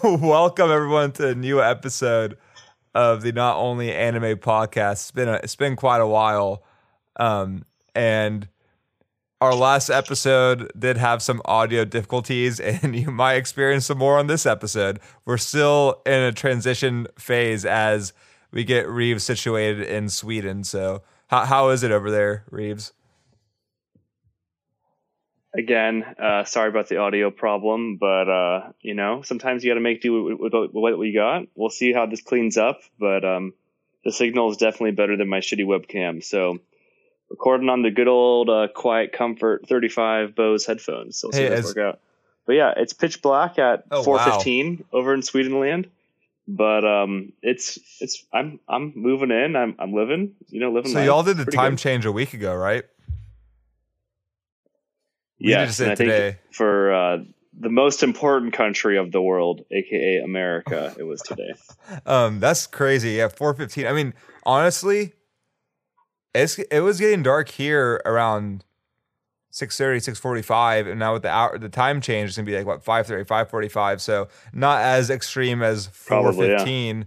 Welcome everyone to a new episode of the Not Only Anime Podcast. It's been a, it's been quite a while, um, and our last episode did have some audio difficulties, and you might experience some more on this episode. We're still in a transition phase as we get Reeves situated in Sweden. So, how how is it over there, Reeves? Again, uh, sorry about the audio problem, but uh, you know sometimes you got to make do with, with, what we got. We'll see how this cleans up, but um, the signal is definitely better than my shitty webcam. So recording on the good old uh, Quiet Comfort 35 Bose headphones. So we'll see Hey, how those work out. But yeah, it's pitch black at Oh, 4:15 over in Sweden land. But um, it's it's I'm I'm moving in. I'm I'm living. You know, living. So y'all did the Pretty time good. change a week ago, right? Yes, and I think today. for uh, the most important country of the world, aka America, it was today. Um, that's crazy. Yeah, four fifteen. I mean, honestly, it's it was getting dark here around 6.30, 6.45, and now with the hour, the time change, it's gonna be like what 5.30, 5.45. So not as extreme as 4.15 Probably, yeah.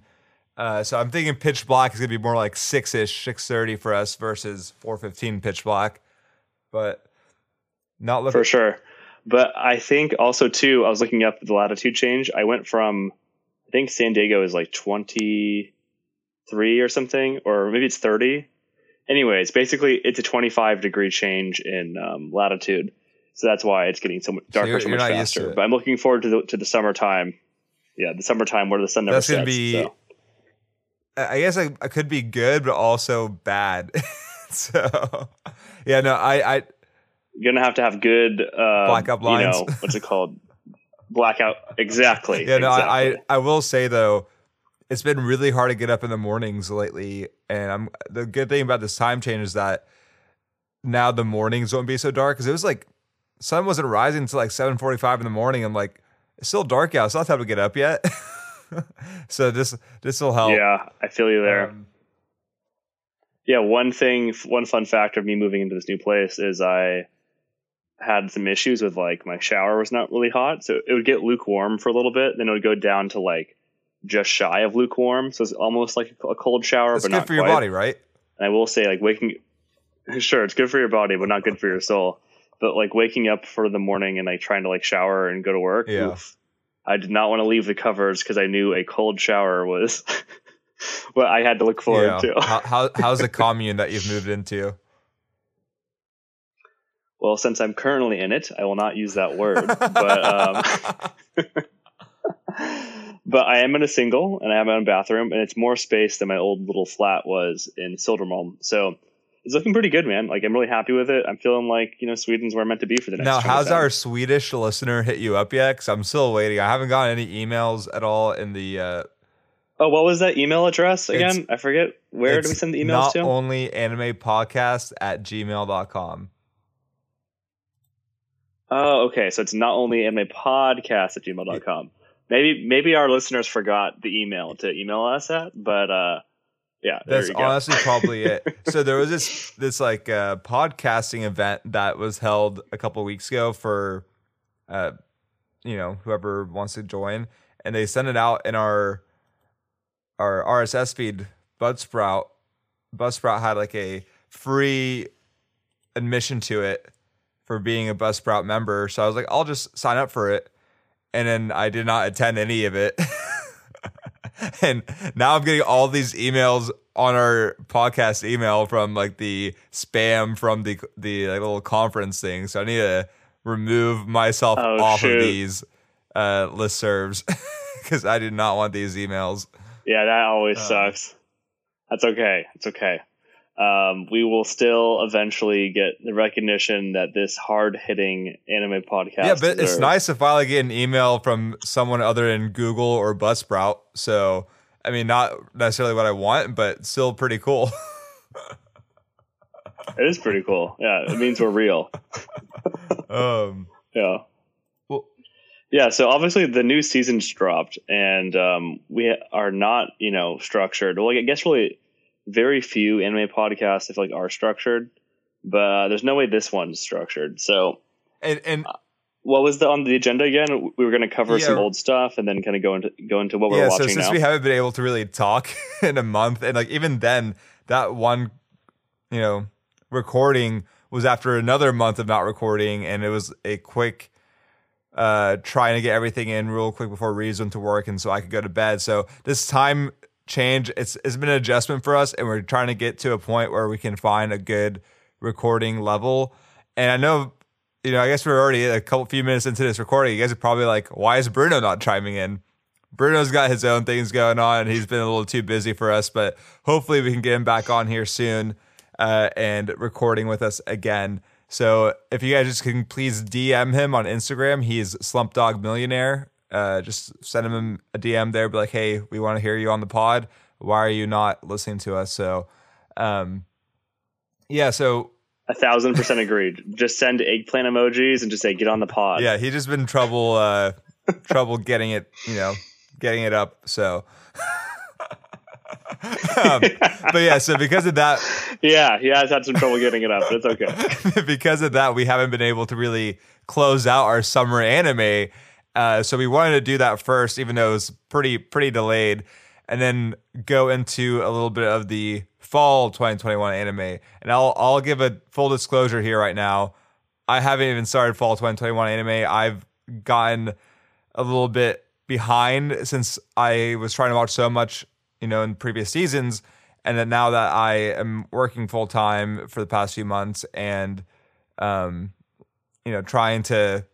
Uh, so I'm thinking pitch black is gonna be more like six ish, six thirty for us versus four fifteen pitch black. But not looking for sure. But I think also too, I was looking up the latitude change. I went from, I think San Diego is like twenty three or something, or maybe it's thirty. Anyways, basically, it's a twenty five degree change in um, latitude, so that's why it's getting so much darker so you're much not used to faster. But I'm looking forward to the to the summertime. Yeah, the summertime where the sun never That's sets. gonna be- so. I I guess I, I could be good, but also bad. so yeah, no, I, I You're gonna have to have good uh, Blackout blinds. You know, what's it called? Blackout. Exactly. yeah, no, I, exactly. I I will say though, it's been really hard to get up in the mornings lately, and I'm the good thing about this time change is that now the mornings won't be so dark because it was like sun wasn't rising until like seven forty five in the morning. I'm like, it's still dark out. It's not time to get up yet. so this this will help. Yeah, I feel you there. Um, Yeah, one thing, one fun fact of me moving into this new place is I had some issues with like my shower was not really hot, so it would get lukewarm for a little bit, then it would go down to like just shy of lukewarm, so it's almost like a cold shower, it's but good not for your body, right? And I will say, like waking, sure, it's good for your body, but not good for your soul. But like waking up for the morning and like trying to like shower and go to work, Yeah. oof. I did not want to leave the covers because I knew a cold shower was what I had to look forward to. how, how how's the commune that you've moved into? Well, since I'm currently in it, I will not use that word. but um, but I am in a single, and I have my own bathroom, and it's more space than my old little flat was in Södermalm. So it's looking pretty good, man. Like I'm really happy with it. I'm feeling like you know Sweden's where I'm meant to be for the next. Now, how's our Swedish listener hit you up yet? Because I'm still waiting. I haven't gotten any emails at all in the. Uh, Oh, what was that email address again? I forget. Where do we send the emails not to? only anime podcast at gmail.com. Oh, okay. So it's not only anime podcast at gmail.com. Maybe maybe our listeners forgot the email to email us at, but uh yeah, there That's you go. honestly probably it. So there was this this like uh, podcasting event that was held a couple weeks ago for, uh, you know, whoever wants to join, and they sent it out in our our RSS feed. Budsprout, Buzzsprout had like a free admission to it for being a Buzzsprout member. So I was like, I'll just sign up for it, and then I did not attend any of it. and now I'm getting all these emails on our podcast email from like the spam from the the like, little conference thing. So I need to remove myself Oh, off shoot. of these uh, listservs because I did not want these emails. Yeah, that always Uh. sucks. That's okay. It's okay. Um, we will still eventually get the recognition that this hard hitting anime podcast. yeah, but it's deserves. nice to finally get an email from someone other than Google or Buzzsprout. So I mean, not necessarily what I want, but still pretty cool. It is pretty cool. Yeah, it means we're real. um, Yeah. Well- yeah, so obviously the new season's dropped, and um, we are not, you know, structured. Well, I guess really very few anime podcasts if like are structured, but uh, there's no way this one's structured. So and and what was the on the agenda again? We were going to cover Yeah. some old stuff and then kind of go into go into what we're yeah, so watching since now. we haven't been able to really talk in a month, and like even then, that one, you know, recording was after another month of not recording, and it was a quick uh trying to get everything in real quick before Reeves went to work and so I could go to bed. So this time change it's it's been an adjustment for us and we're trying to get to a point where we can find a good recording level. And I know you know, I guess we're already a couple few minutes into this recording. You guys are probably like, why is Bruno not chiming in? Bruno's got his own things going on and he's been a little too busy for us, but hopefully we can get him back on here soon uh, and recording with us again. So if you guys just can please DM him on Instagram, he's Slump Dog Millionaire. Uh, just send him a DM there, be like, hey, we want to hear you on the pod. Why are you not listening to us? So, um, yeah, so A thousand percent agreed. just send eggplant emojis and just say get on the pod. yeah, he just been trouble, uh, trouble getting it, you know, getting it up. So, um, but yeah, so because of that, yeah, he has had some trouble getting it up, but it's okay. because of that, we haven't been able to really close out our summer anime. Uh, so we wanted to do that first, even though it was pretty pretty delayed, and then go into a little bit of the fall 2021 anime. And I'll I'll give a full disclosure here right now. I haven't even started fall 2021 anime. I've gotten a little bit behind since I was trying to watch so much, you know, in previous seasons. And then now that I am working full time for the past few months and, um, you know, trying to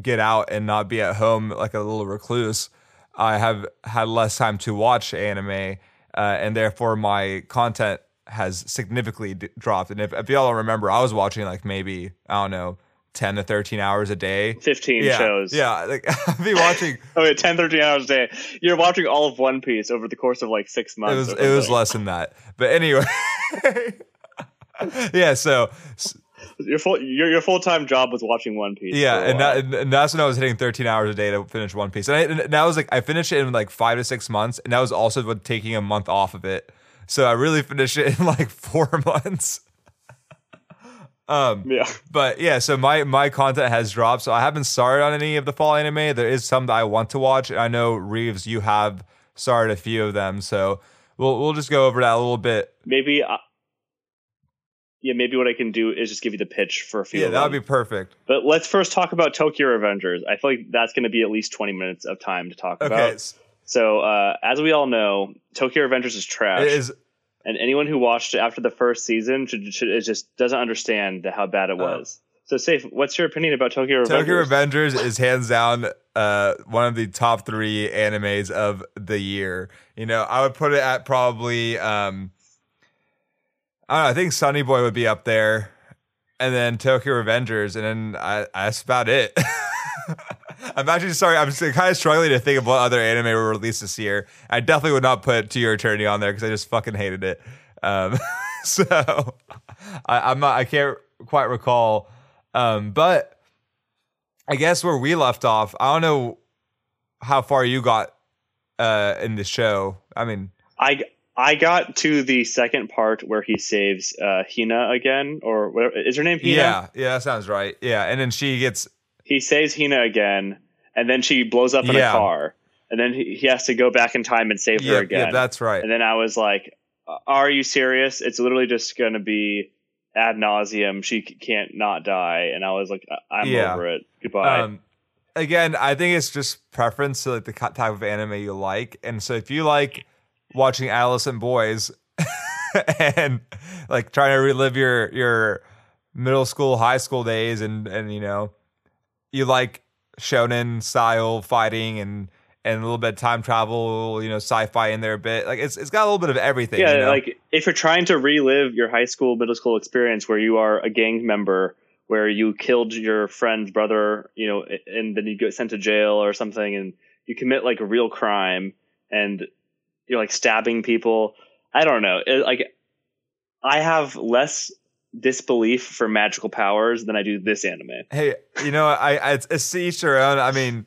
get out and not be at home like a little recluse, I have had less time to watch anime. Uh, and therefore my content has significantly d- dropped. And if, if y'all don't remember, I was watching like maybe, I don't know, 10 to 13 hours a day. Fifteen Yeah, shows. yeah. Like I'd be watching. Oh, yeah, 10, 13 hours a day. You're watching all of One Piece over the course of like six months. it was it was less than that. But anyway, yeah. So Your full your, your full time job was watching One Piece. yeah, and, that, and that's when I was hitting 13 hours a day to finish One Piece, and, I, and that was like I finished it in like five to six months, and that was also with taking a month off of it. So I really finished it in like four months. Um, yeah. but yeah, so my my content has dropped. So I haven't started on any of the fall anime. There is some that I want to watch. And I know Reeves, you have started a few of them. So we'll we'll just go over that a little bit. Maybe. Yeah, maybe what I can do is just give you the pitch for a few. Yeah, that would be perfect. But let's first talk about Tokyo Revengers. I feel like that's going to be at least twenty minutes of time to talk Okay, about. So, uh, as we all know, Tokyo Revengers is trash, it is. and anyone who watched it after the first season should, should it just doesn't understand how bad it was. So, Safe, what's your opinion about Tokyo Revengers? Uh. Tokyo Revengers is hands down uh, one of the top three animes of the year. You know, I would put it at probably um, I don't know. I think Sunny Boy would be up there, and then Tokyo Revengers, and then I, that's about it. I'm actually sorry. I'm kind of struggling to think of what other anime were released this year. I definitely would not put To Your Eternity on there because I just fucking hated it. Um, so I, I'm not. I can't quite recall. Um, but I guess where we left off, I don't know how far you got uh, in the show. I mean, I I got to the second part where he saves uh, Hina again, or whatever. Is her name Hina? yeah, yeah, that sounds right. Yeah, and then she gets He saves Hina again, and then she blows up in Yeah. a car, and then he, he has to go back in time and save her again. yeah, that's right. And then I was like, "Are you serious? It's literally just going to be ad nauseum. She can't not die." And I was like, "I'm Yeah. over it. Goodbye." Um, again, I think it's just preference to like the type of anime you like, and so if you like watching adolescent boys and like trying to relive your your middle school, high school days, and and you know you like shonen style fighting and and a little bit of time travel, you know, sci-fi in there a bit. Like it's it's got a little bit of everything. yeah, you know? like if you're trying to relive your high school, middle school experience where you are a gang member, where you killed your friend's brother, you know, and then you get sent to jail or something, and you commit like a real crime, and you're like stabbing people. I don't know. It, like, I have less disbelief for magical powers than I do this anime. Hey, you know, I, I it's, it's each their own. I mean,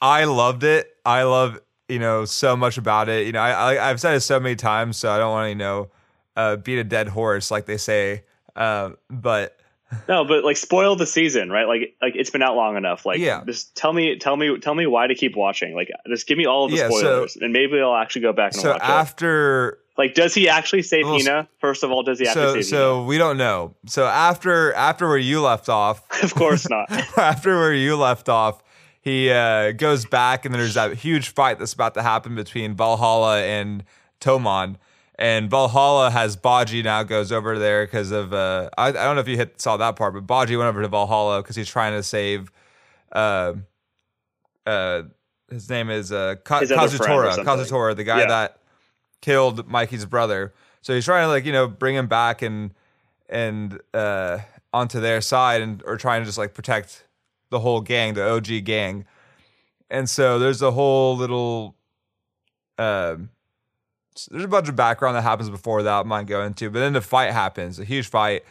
I loved it. I love you know so much about it. You know, I, I I've said it so many times, so I don't want to you know uh, beat a dead horse like they say. Uh, but No, but like spoil the season, right? Like like it's been out long enough. Like Yeah. just tell me tell me tell me why to keep watching. Like just give me all of the Yeah, so- spoilers and maybe I'll actually go back and So watch it. after Like does he actually save Well, Hina? First of all, does he so actually save so we don't know. So after after where you left off, Of course not. after where you left off, he uh, goes back and there's that huge fight that's about to happen between Valhalla and Toman. And Valhalla has Baji now goes over there because of uh, I, I don't know if you hit saw that part, but Baji went over to Valhalla because he's trying to save uh uh his name is uh Ka- His other friend or Kazutora. Kazutora, the guy Yeah. that killed Mikey's brother. So he's trying to like, you know, bring him back and and uh onto their side and or trying to just like protect the whole gang, the OG gang. And so there's a whole little um there's a bunch of background that happens before that I might go into, but then the fight happens, a huge fight,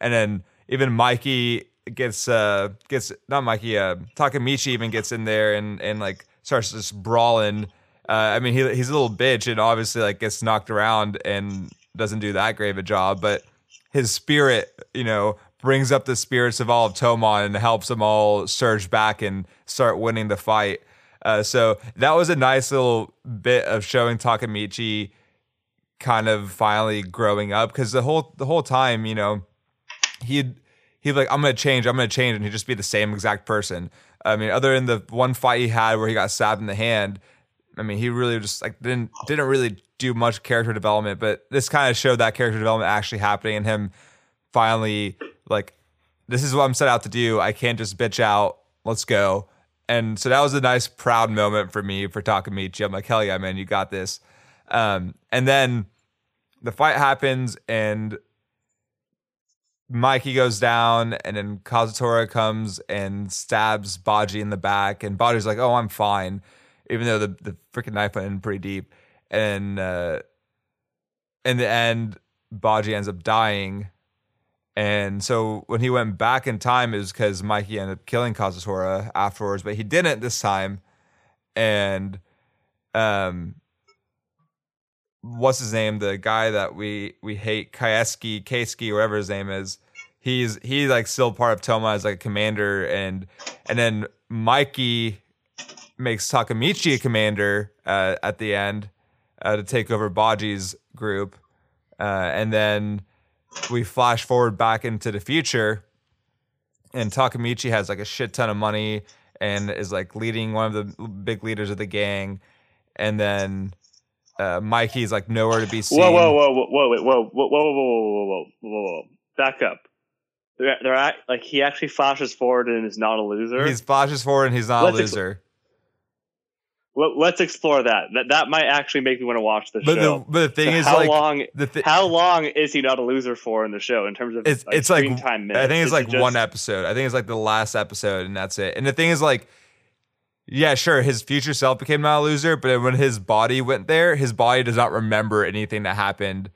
and then even Mikey gets uh gets not Mikey, uh Takemichi even gets in there and and like starts just brawling. Uh, I mean he he's a little bitch and obviously like gets knocked around and doesn't do that great of a job, but his spirit, you know, brings up the spirits of all of Toman and helps them all surge back and start winning the fight. Uh, so that was a nice little bit of showing Takemichi kind of finally growing up because the whole the whole time, you know, he'd he'd like, I'm gonna change, I'm gonna change, and he'd just be the same exact person. I mean, other than the one fight he had where he got stabbed in the hand, I mean, he really just like didn't didn't really do much character development, but this kind of showed that character development actually happening and him finally like this is what I'm set out to do. I can't just bitch out. Let's go. And so that was a nice proud moment for me for Takemichi. I'm like, hell yeah, man, you got this. Um, and then the fight happens and Mikey goes down and then Kazutora comes and stabs Baji in the back and Baji's like, oh, I'm fine. Even though the, the freaking knife went in pretty deep. And uh, in the end, Baji ends up dying. And so when he went back in time, it was because Mikey ended up killing Kazutora afterwards, but he didn't this time. And um, what's his name? The guy that we we hate, Kaeski, Keisuke, whatever his name is. He's he like still part of Toma as like a commander, and and then Mikey makes Takemichi a commander uh, at the end uh, to take over Baji's group, uh, and then we flash forward back into the future, and Takemichi has like a shit ton of money and is like leading one of the big leaders of the gang, and then uh, Mikey's like nowhere to be seen. Whoa, whoa, whoa, whoa, whoa, whoa, whoa, whoa, whoa, whoa, whoa, whoa, whoa, back up. They're, they're act, like he actually flashes forward and is not a loser. He flashes forward and he's not Let's a loser. Let, us explore that. That that might actually make me want to watch the But the show. but the thing So is how like long? the thi- How long is he not a loser for in the show in terms of it's it's like time minutes? I think it's Is like just- one episode. I think it's like the last episode, and that's it. And the thing is like. Yeah, sure. His future self became not a loser, but when his body went there, his body does not remember anything that happened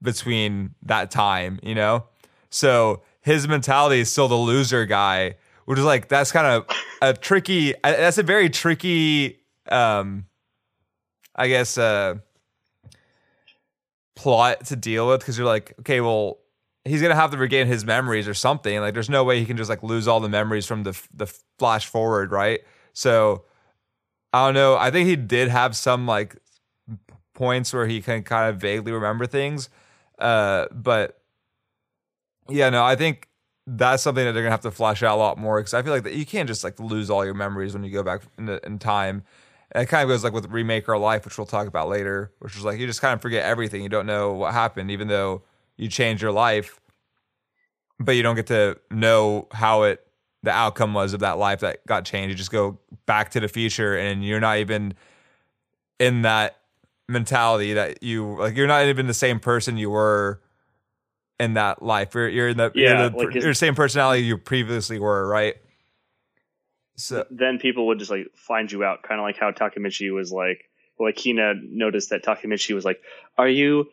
between that time, you know? So his mentality is still the loser guy, which is like, that's kind of a tricky, that's a very tricky, um, I guess, uh, plot to deal with because you're like, okay, well, he's gonna have to regain his memories or something. Like, there's no way he can just like lose all the memories from the the flash forward, right? So I don't know. I think he did have some like points where he can kind of vaguely remember things, uh, but yeah, no, I think that's something that they're gonna have to flesh out a lot more because I feel like that you can't just like lose all your memories when you go back in, the, in time. And it kind of goes like with remake our life, which we'll talk about later, which is like you just kind of forget everything. You don't know what happened, even though you change your life, but you don't get to know how it the outcome was of that life that got changed. You just go back to the future, and you're not even in that mentality that you like. You're not even the same person you were in that life. You're, you're in the Yeah, you're the, like his- you're the same personality you previously were, right? So then people would just like find you out, kind of like how Takemichi was like, like Hina noticed that Takemichi was like, "Are you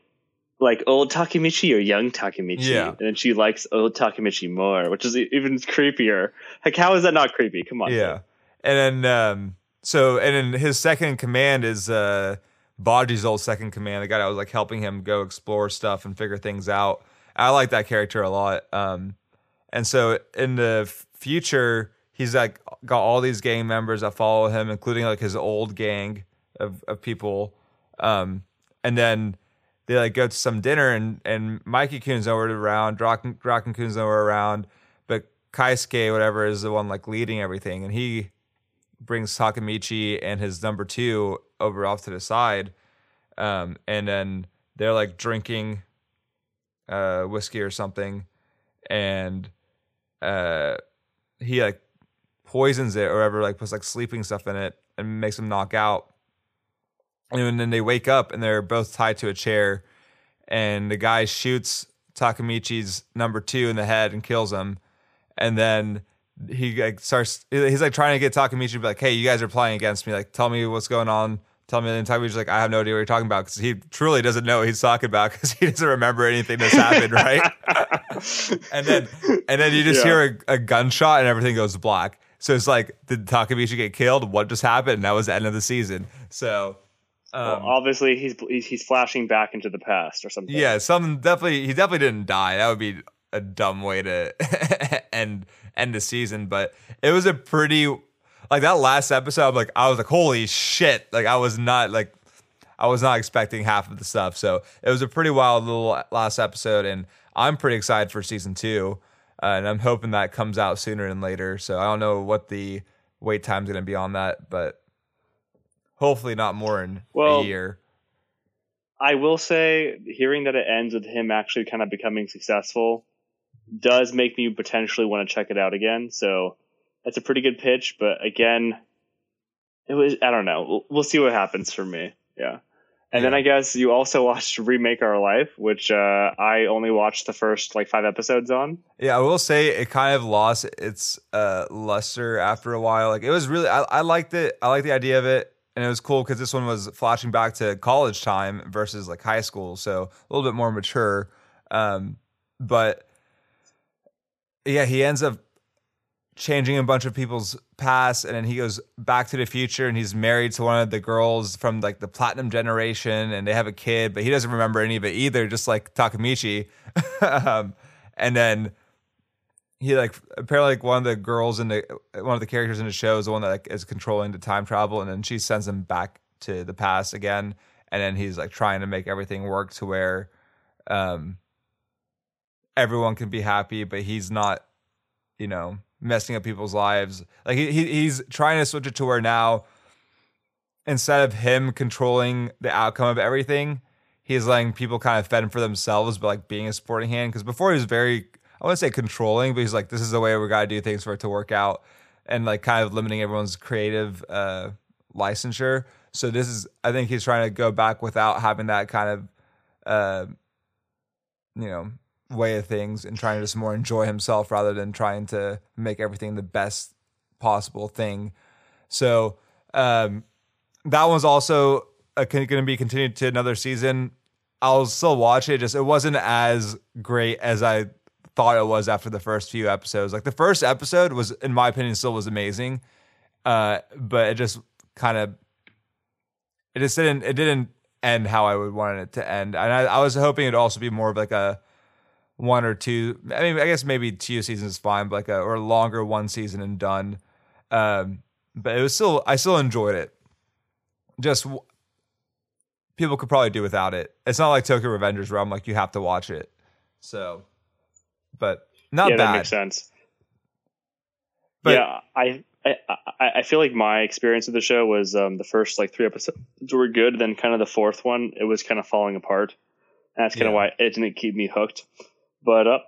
like old Takemichi or young Takemichi?" Yeah. and then she likes old Takemichi more, which is even creepier. Like, how is that not creepy? Come on, Yeah. And then um so and then his second command is uh Baji's old second command, the guy that was like helping him go explore stuff and figure things out. I like that character a lot. Um And so in the future, he's like got all these gang members that follow him, including like his old gang of, of people. Um, and then they like go to some dinner and, and Mikey Kun's nowhere around, Draken, Draken Kun's nowhere around, but Kaisuke, whatever, is the one like leading everything. And he brings Takemichi and his number two over off to the side. Um, and then they're like drinking uh, whiskey or something. And uh, he like poisons it or ever like puts like sleeping stuff in it and makes them knock out. And then they wake up and they're both tied to a chair. And the guy shoots Takemichi's number two in the head and kills him. And then he like starts he's like trying to get Takemichi to be like, hey, you guys are playing against me. Like, tell me what's going on. Tell me. And Takemichi's like, I have no idea what you're talking about because he truly doesn't know what he's talking about because he doesn't remember anything that's happened, right? and then and then you just Yeah. hear a, a gunshot and everything goes black. So it's like, did Takemichi get killed? What just happened? And that was the end of the season. So. Well, Um, obviously, he's he's flashing back into the past or something. yeah, something definitely. He definitely didn't die. That would be a dumb way to end end the season. But it was a pretty like that last episode. I'm like, I was like, holy shit! Like I was not like I was not expecting half of the stuff. So it was a pretty wild little last episode, and I'm pretty excited for season two. Uh, and I'm hoping that comes out sooner than later. So I don't know what the wait time's going to be on that, but hopefully not more than Well, a year. I will say, hearing that it ends with him actually kind of becoming successful does make me potentially want to check it out again. So that's a pretty good pitch. But again, it was I don't know. We'll, we'll see what happens for me. Yeah. And then I guess you also watched Remake Our Life, which uh, I only watched the first like five episodes on. Yeah, I will say it kind of lost its uh, luster after a while. Like it was really, I, I liked it. I liked the idea of it, and it was cool because this one was flashing back to college time versus like high school, so a little bit more mature. Um, but yeah, he ends up changing a bunch of people's past, and then he goes back to the future, and he's married to one of the girls from like the platinum generation, and they have a kid, but he doesn't remember any of it either, just like Takemichi. um, and then he like apparently like one of the girls in the one of the characters in the show is the one that like is controlling the time travel, and then she sends him back to the past again, and then he's like trying to make everything work to where um everyone can be happy, but he's not, you know, messing up people's lives. Like he, he he's trying to switch it to where now instead of him controlling the outcome of everything, he's letting people kind of fend for themselves, but like being a supporting hand. Because before he was very, I wouldn't say controlling, but he's like, this is the way we got to do things for it to work out, and like kind of limiting everyone's creative uh, licensure. So this is, I think he's trying to go back without having that kind of, uh, you know, way of things and trying to just more enjoy himself rather than trying to make everything the best possible thing. So um, that one's also going to be continued to another season. I'll still watch it. Just it wasn't as great as I thought it was after the first few episodes. Like the first episode was, in my opinion, still was amazing, uh, but it just kind of it just didn't it didn't end how I would want it to end. And I, I was hoping it'd also be more of like a one or two. I mean, I guess maybe two seasons is fine, but like a or longer one season and done. Um, but it was still I still enjoyed it. Just w- people could probably do without it. It's not like Tokyo Revengers where I'm like you have to watch it. So, but not yeah, that makes sense. But- yeah, I, I I feel like my experience with the show was um, the first like three episodes were good, then kind of the fourth one it was kind of falling apart. And that's kind of why it didn't keep me hooked. But uh,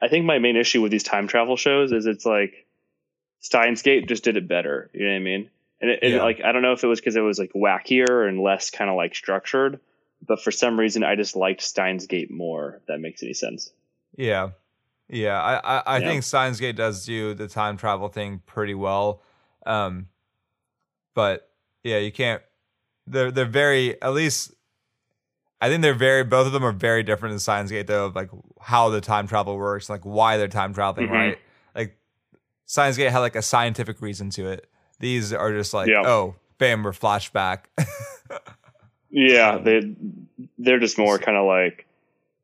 I think my main issue with these time travel shows is it's like Steins Gate just did it better. You know what I mean? And, it, and Yeah. like I don't know if it was because it was like wackier and less kind of like structured, but for some reason I just liked Steins Gate more. If that makes any sense. Yeah. Yeah. I, I, I Yeah. think Steins Gate does do the time travel thing pretty well. Um, but yeah, you can't they're they're very at least I think they're very both of them are very different in Steins Gate though, of like how the time travel works, like why they're time traveling, Mhm. right? Like Steins Gate had like a scientific reason to it. These are just like, Yeah. oh, bam, we're flashback. Yeah, they they're just more kind of like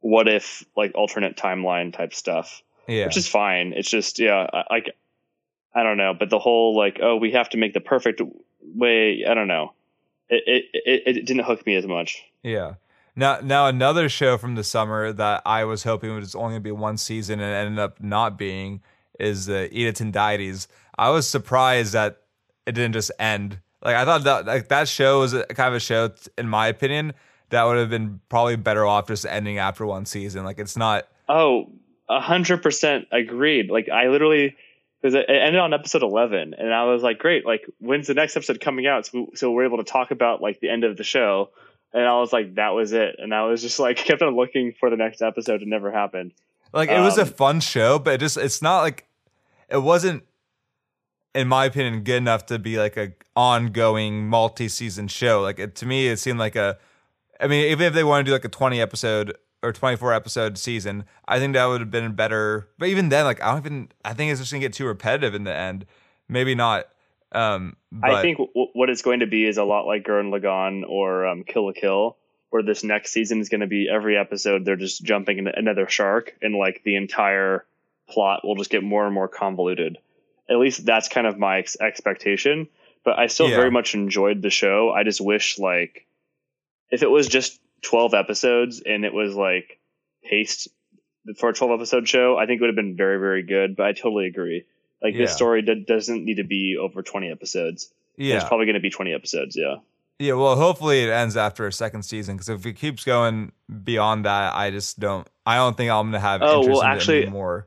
what if like alternate timeline type stuff. Yeah. which is fine. It's just yeah, I- like I don't know, but the whole like oh we have to make the perfect way. I don't know. It it it, it didn't hook me as much. Yeah. Now, now another show from the summer that I was hoping was only going to be one season and ended up not being is Idaten Deities. I was surprised that it didn't just end. Like I thought that like that show was a, kind of a show, in my opinion, that would have been probably better off just ending after one season. Like it's not. Oh, a hundred percent agreed. Like I literally because it ended on episode eleven, and I was like, great. Like when's the next episode coming out? So, we, so we're able to talk about like the end of the show. And I was like, that was it. And I was just like, kept on looking for the next episode. It never happened. Like it was a Um, fun show, but it just it's not like it wasn't, in my opinion, good enough to be like a ongoing multi-season show. Like it, to me, it seemed like a. I mean, even if they want to do like a twenty episode or twenty four episode season, I think that would have been better. But even then, like I don't even. I think it's just gonna get too repetitive in the end. Maybe not. Um, but, I think w- what it's going to be is a lot like Gurren Lagann or um, Kill la Kill, where this next season is going to be every episode they're just jumping into another shark, and like the entire plot will just get more and more convoluted. At least that's kind of my ex- expectation. But I still Yeah. very much enjoyed the show. I just wish like if it was just twelve episodes and it was like paced for a twelve episode show, I think it would have been very very good. But I totally agree. Like this story d- doesn't need to be over twenty episodes. yeah, It's probably going to be 20 episodes. Yeah. Yeah, well, hopefully it ends after a second season because if it keeps going beyond that, I just don't. I don't think I'm gonna have. Oh, interest well, in actually- more.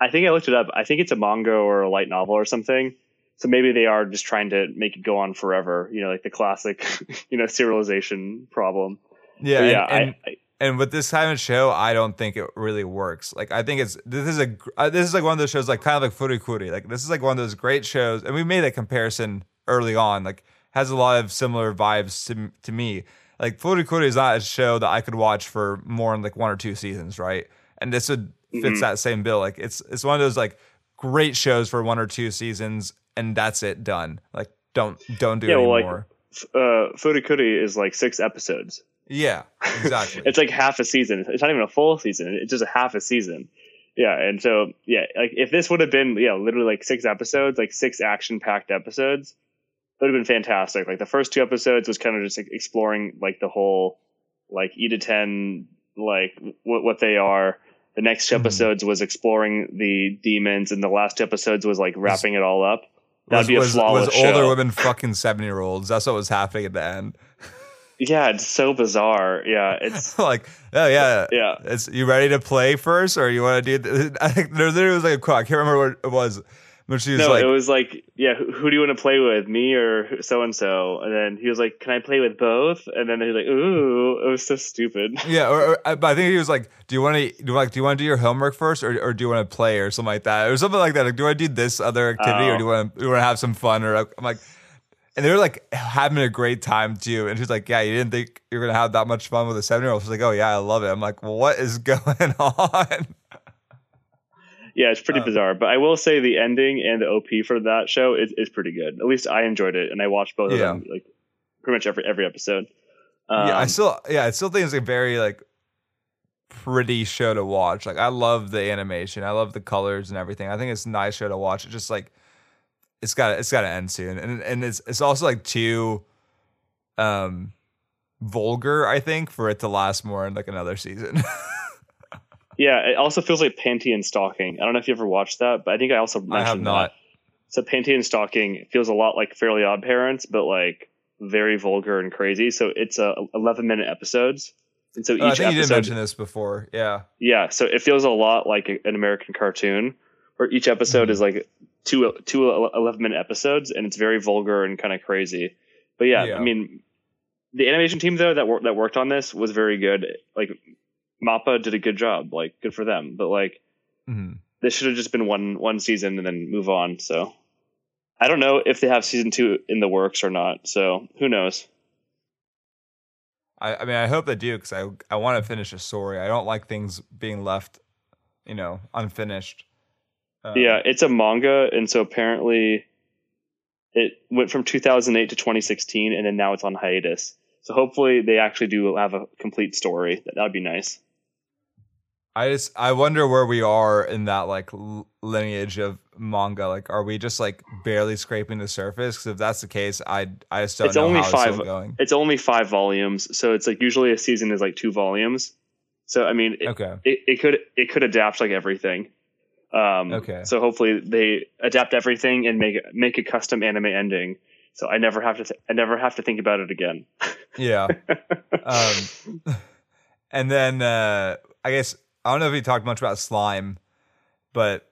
I think I looked it up. I think it's a manga or a light novel or something. So maybe they are just trying to make it go on forever. You know, like the classic, you know, serialization problem. Yeah, But and, yeah. and, I, I, and with this kind of show, I don't think it really works. Like I think it's this is a uh, this is like one of those shows like kind of like Furikuri. Like this is like one of those great shows, and we made that comparison early on. Like has a lot of similar vibes to to me. Like Furikuri is not a show that I could watch for more than like one or two seasons, right? And this would fits Mhm. that same bill. Like it's it's one of those like great shows for one or two seasons, and that's it done. Like don't don't do Yeah, well, like- anymore. uh, Furikuri is like six episodes. Yeah, exactly. It's like half a season. It's not even a full season. It's just a half a season. Yeah. And so, yeah, like if this would have been, yeah, literally like six episodes, like six action packed episodes, it would have been fantastic. Like the first two episodes was kind of just like, exploring like the whole, like E to 10, like what, what they are. The next two Mhm. episodes was exploring the demons, and the last two episodes was like wrapping it all up. That'd was, be a was, flawless was older show. women fucking seven year olds. That's what was happening at the end. Yeah, it's so bizarre. Yeah, it's like, oh yeah, yeah. It's you ready to play first, or you want to do? th- I think there literally was like a quote. I can't remember what it was, but she was no, like, it was like, yeah, who, who do you want to play with, me or so and so? And then he was like, "Can I play with both?" And then he was like, "Ooh, it was so stupid." yeah. Or, or I- but I think he was like, do you want to do like do you want to do your homework first, or, or do you want to play, or something like that, or something like that? Like, do I do this other activity, or Oh. do you want to do you want to have some fun? Or I'm like. And they were like having a great time too. And she's like, Yeah, you didn't think you're gonna have that much fun with a seven year old. She's like, Oh yeah, I love it. I'm like, well, what is going on? Yeah, it's pretty Um, bizarre. But I will say the ending and the OP for that show is, is pretty good. At least I enjoyed it, and I watched both Yeah. of them like pretty much every every episode. Um, yeah, I still yeah, I still think it's a very like pretty show to watch. Like I love the animation. I love the colors and everything. I think it's a nice show to watch. It just like it's got it's got to end soon. And and it's it's also like too um vulgar, I think, for it to last more in like another season. yeah, it also feels like Panty and Stocking. I don't know if you ever watched that, but I think I also mentioned I have not. That. So Panty and Stocking feels a lot like Fairly Odd Parents, but like very vulgar and crazy. So it's uh, 11 minute episodes. And so each Oh, I think you did episode mention this before. Yeah. Yeah, so it feels a lot like an American cartoon, where each episode Mhm. is like two two 11 minute episodes, and it's very vulgar and kind of crazy. But yeah, Yeah. I mean, the animation team though that wor- that worked on this was very good. Like Mappa did a good job. Like good for them. But like Mhm. this should have just been one one season and then move on. So I don't know if they have season two in the works or not. So who knows? I, I mean, I hope they do because I I want to finish a story. I don't like things being left, you know, unfinished. Um, Yeah, it's a manga, and so apparently it went from 2008 to 2016, and then now it's on hiatus. So hopefully they actually do have a complete story. That would be nice. I just I wonder where we are in that like lineage of manga. Like, are we just like barely scraping the surface? Because if that's the case, I I just don't It's know only how five- it's. It's only five volumes, so it's like usually a season is like two volumes. So I mean, it, Okay. it, it could it could adapt like everything. Um, Okay. So hopefully they adapt everything and make make a custom anime ending. So I never have to th- I never have to think about it again. Yeah. um, and then uh, I guess I don't know if you talked much about slime, but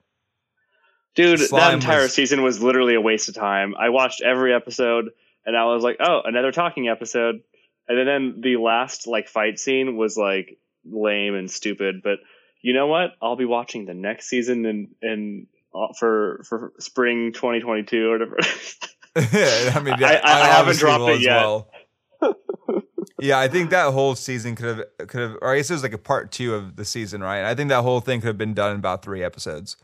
Dude, that entire was- season was literally a waste of time. I watched every episode and I was like, oh, another talking episode. And then the last like fight scene was like lame and stupid. But you know what? I'll be watching the next season and in uh, for for spring 2022 or whatever. I mean, I- I haven't dropped it yet. well. yeah, I think that whole season could have could have, or I guess it was like a part two of the season, right? I think that whole thing could have been done in about three episodes.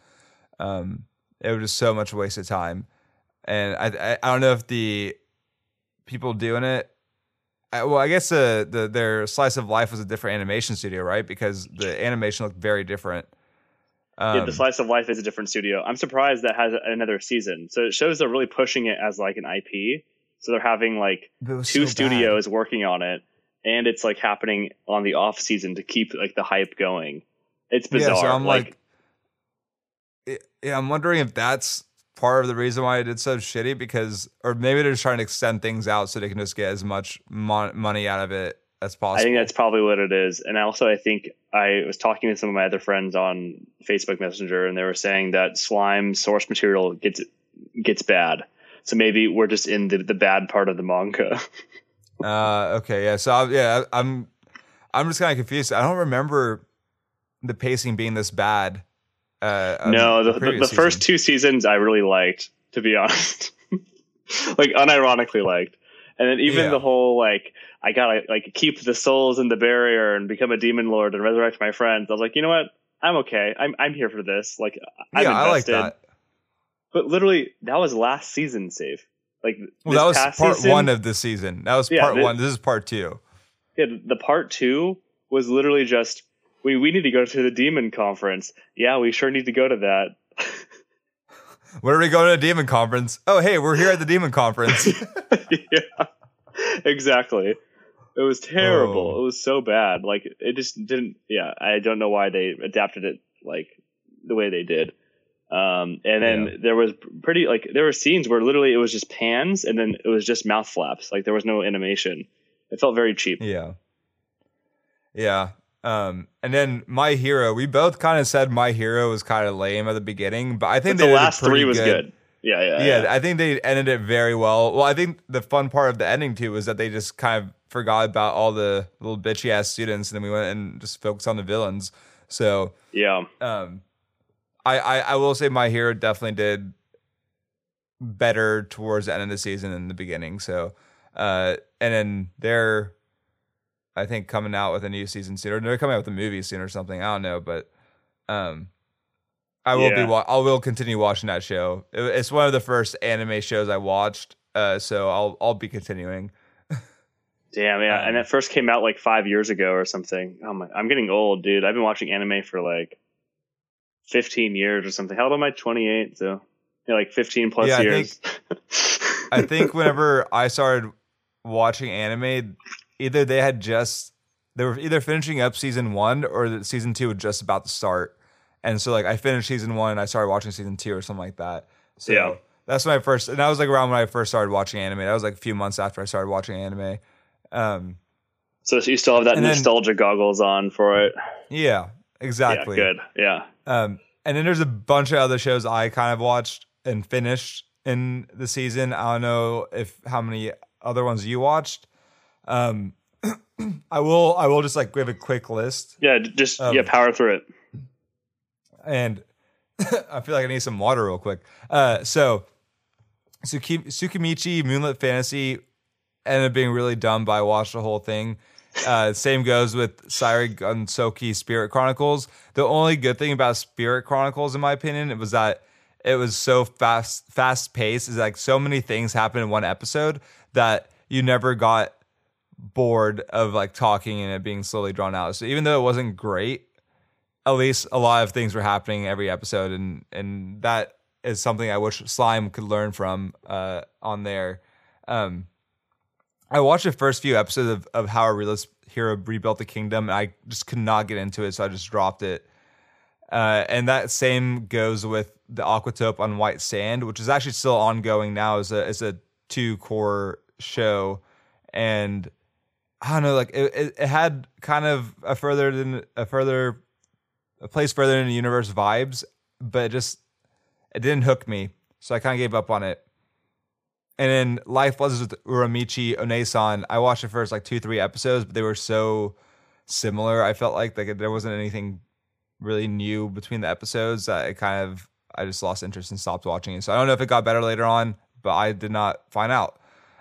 Um, it was just so much waste of time, and I I, I don't know if the people doing it. I, well, I guess the, the their slice of life was a different animation studio, right? Because the animation looked very different. Um, yeah, the slice of life is a different studio. I'm surprised that has another season. So it shows they're really pushing it as like an IP. So they're having like but it was two so bad. studios working on it and it's like happening on the off season to keep like the hype going it's bizarre Yeah, so I'm like, like, yeah, I'm wondering if that's part of the reason why I did so shitty because, or maybe they're just trying to extend things out so they can just get as much mon- money out of it as possible. i think that's probably what it is and also i think i was talking to some of my other friends on facebook messenger and they were saying that slime source material gets gets bad so maybe we're just in the, the bad part of the manga Uh, okay, yeah. So I, yeah, I'm, I'm just kind of confused. I don't remember the pacing being this bad. Uh, no the, the, the first two seasons i really liked to be honest like unironically liked and then even Yeah. the whole like i gotta like keep the souls in the barrier and become a demon lord and resurrect my friends i was like you know what i'm okay i'm, I'm here for this like i'm yeah, I like invested that. but literally that was last season save like Well, that was part season- one of the season. That was Yeah, part one. This is part two. yeah, the part two was literally just we we need to go to the demon conference yeah we sure need to go to that Where are we going to a demon conference? Oh, hey, we're here at the demon conference. yeah, exactly. It was terrible. Oh. It was so bad. Like it just didn't. Yeah, I don't know why they adapted it like the way they did. Um, and then Yeah. there was pretty like there were scenes where literally it was just pans and then it was just mouth flaps. Like there was no animation. It felt very cheap. Yeah. Yeah. Um, and then My Hero, we both kind of said My Hero was kind of lame at the beginning, but I think But the last three was good. Yeah, yeah, Yeah, yeah. I think they ended it very well. Well, I think the fun part of the ending too was that they just kind of forgot about all the little bitchy ass students, and then we went and just focused on the villains. So, yeah. um, I, I I will say My Hero definitely did better towards the end of the season than the beginning. So, uh, and then they're, I think, coming out with a new season soon, or they're coming out with a movie soon or something. I don't know, but um, I will Yeah. be. Wa- I will continue watching that show. It- it's one of the first anime shows I watched, uh, so I'll I'll be continuing. Damn, yeah. Um, and it first came out like five years ago or something. Oh my, I'm getting old, dude. I've been watching anime for like 15 years or something. How old am I? 28. So, yeah, like 15 plus Yeah, I years. I think whenever I started watching anime, either they had just they were either finishing up season one or season two was just about to start. And so like I finished season one and I started watching season two or something like that. So Yeah. that's when I first and that was like around when I first started watching anime. That was like a few months after I started watching anime. Um so you still have that And then- nostalgia goggles on for it. yeah, exactly. Yeah, good. Yeah. Um, and then there's a bunch of other shows I kind of watched and finished in the season. I don't know if how many other ones you watched. Um, I will. I will just like give a quick list, Yeah, just Um, yeah, power through it. and I feel like I need some water real quick. Uh, so Tsuki- Tsukimichi Moonlit Fantasy ended up being really dumb, but I watched the whole thing. Uh, same goes with Seirei Gensouki Spirit Chronicles. The only good thing about Spirit Chronicles, in my opinion, it was that it was so fast, fast paced. Is like so many things happen in one episode that you never got bored of like talking and it being slowly drawn out. So even though it wasn't great, at least a lot of things were happening every episode, and and that is something I wish Slime could learn from uh, on there. Um, I watched the first few episodes of, of how a realist hero rebuilt the kingdom, and I just could not get into it, so I just dropped it. Uh, and that same goes with the Aquatope on White Sand, which is actually still ongoing now as a as a two core show, and I don't know, like it, it, it had kind of a further than a further a place further in the universe vibes, but it just it didn't hook me, so I kind of gave up on it. And then Life was with Uramichi Oniisan. I watched the first like two three episodes, but they were so similar. I felt like like there wasn't anything really new between the episodes it kind of I just lost interest and stopped watching it. So I don't know if it got better later on, but I did not find out.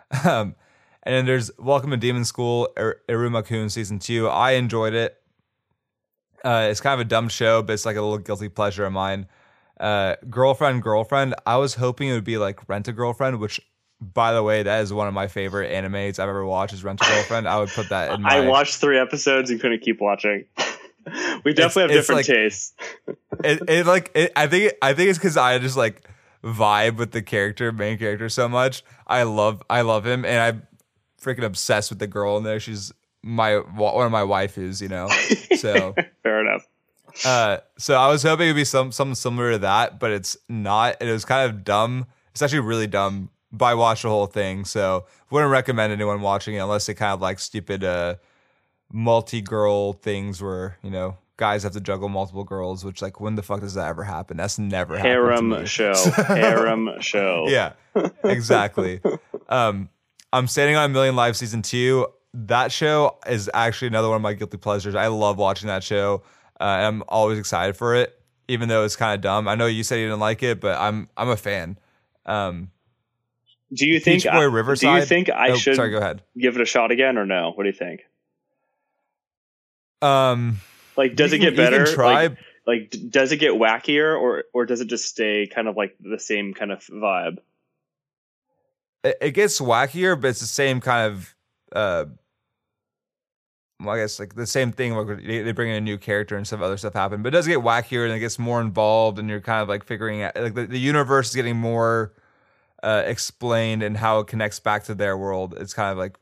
Um, and then there's Welcome to Demon School, Ir- Iruma-kun season two. I enjoyed it. Uh, it's kind of a dumb show, but it's like a little guilty pleasure of mine. Uh, girlfriend, girlfriend. I was hoping it would be like Rent a Girlfriend, which, by the way, that is one of my favorite animes I've ever watched. Is Rent a Girlfriend. I would put that in. My, I watched three episodes and couldn't keep watching. we definitely have it's different like- tastes. it, it like it, I think I think it's because I just like vibe with the character, main character, so much. I love I love him, and I'm freaking obsessed with the girl in there. She's my one of my waifus, you know. So Fair enough. uh, so I was hoping it'd be some something similar to that, but it's not. It was kind of dumb. It's actually really dumb. But I watched the whole thing, so wouldn't recommend anyone watching it unless they kind of like stupid uh, multi girl things where you know guys have to juggle multiple girls. Which like when the fuck does that ever happen? That's never Harem show. Harem show. Yeah, exactly. um, I'm standing on a million lives season two. That show is actually another one of my guilty pleasures. I love watching that show. Uh, I'm always excited for it, even though it's kind of dumb. I know you said you didn't like it, but I'm I'm a fan. Um, Do you think? Peach Boy I, Riverside. Do you think I oh, should Sorry, go ahead. give it a shot again or no? What do you think? Um, Like, does it get can better? Try. Like, like, does it get wackier, or or does it just stay kind of like the same kind of vibe? It, it gets wackier, but it's the same kind of. Uh, well, I guess like the same thing. Like they, bring in a new character and stuff, other stuff happen, but it does get wackier and it gets more involved, and you're kind of like figuring out like the, the universe is getting more uh, explained and how it connects back to their world. It's kind of like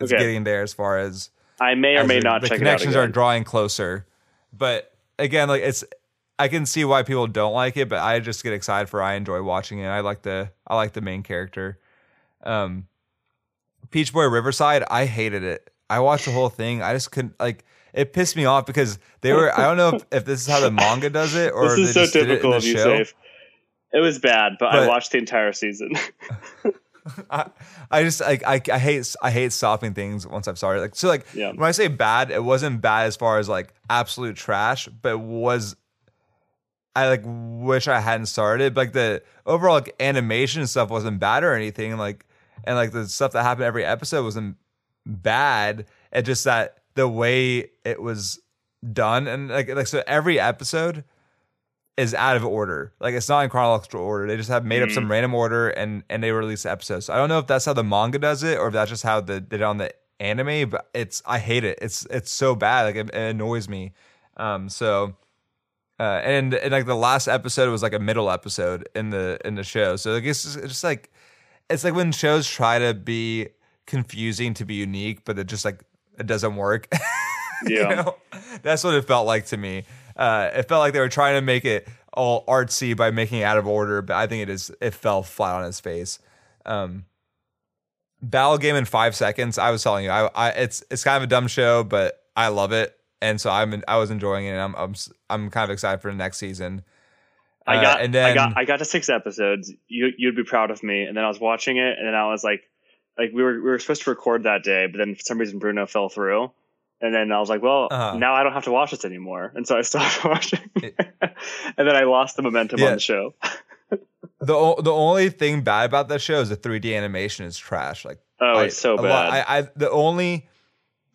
it's Okay. getting there as far as I may or may the- not the check it out. connections are drawing closer. But again, like it's I can see why people don't like it, but I just get excited for I enjoy watching it. I like the I like the main character. Um Peach Boy Riverside, I hated it. I watched the whole thing. I just couldn't like it pissed me off because they were I don't know if, if this is how the manga does it or this is so just did it in typical the of you, show. Safe. It was bad, but, I watched the entire season. I, I just like I, I hate I hate stopping things once I've started. Like so like Yeah. when I say bad, it wasn't bad as far as like absolute trash, but it was I like wish I hadn't started. But, like the overall like animation stuff wasn't bad or anything. Like and like the stuff that happened every episode wasn't bad. It just that the way it was done and like like so every episode is out of order. Like it's not in chronological order. They just have made up Mhm. some random order and and they release the episodes. So I don't know if that's how the manga does it or if that's just how the did it on the anime. But it's I hate it. It's it's so bad. Like it, it annoys me. Um. So. Uh, and, and like the last episode was like a middle episode in the in the show, so I guess it's just, it's just like it's like when shows try to be confusing to be unique, but it just like it doesn't work. You Yeah. know? That's what it felt like to me. Uh, it felt like they were trying to make it all artsy by making it out of order, but I think it is it fell flat on its face. Um, Battle game in five seconds. I was telling you, I, I it's it's kind of a dumb show, but I love it, and so I'm I was enjoying it. And I'm I'm I'm kind of excited for the next season. I Uh, got, and then I got, I got to six episodes. You, you'd be proud of me. And then I was watching it, and then I was like, like we were, we were supposed to record that day, but then for some reason Bruno fell through. And then I was like, well, Uh-huh. now I don't have to watch this anymore. And so I stopped watching. It- and then I lost the momentum Yeah. on the show. the o- the only thing bad about that show is the 3D animation is trash. Like Oh, I- it's so bad. lot- I, I the only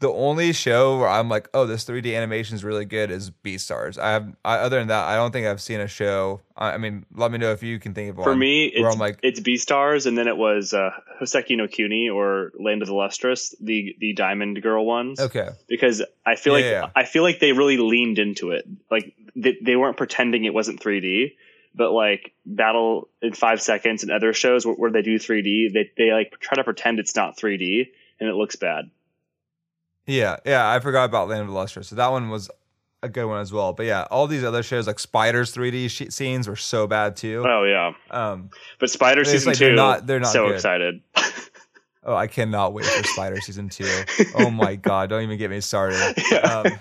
the only show where I'm like, oh, this 3D animation is really good is Beastars. I have, I, other than that, I don't think I've seen a show. I, I mean, let me know if you can think of one. For me, it's like, it's Beastars, and then it was uh, Hoseki no Kuni or Land of the Lustrous, the the Diamond Girl ones. Okay, because I feel yeah, like yeah. I feel like they really leaned into it. Like they, they weren't pretending it wasn't 3D but like battle in five seconds and other shows where, where, they do 3d they, they like try to pretend it's not 3d and it looks bad yeah, yeah, I forgot about Land of the Lustrous. So that one was a good one as well. But yeah, all these other shows like Spiders 3D sh- scenes were so bad too. Oh yeah. Um, but Spider season like, two, they're not, they're not so good. excited. oh, I cannot wait for Spider season two. Oh my god, don't even get me started. Yeah. Um,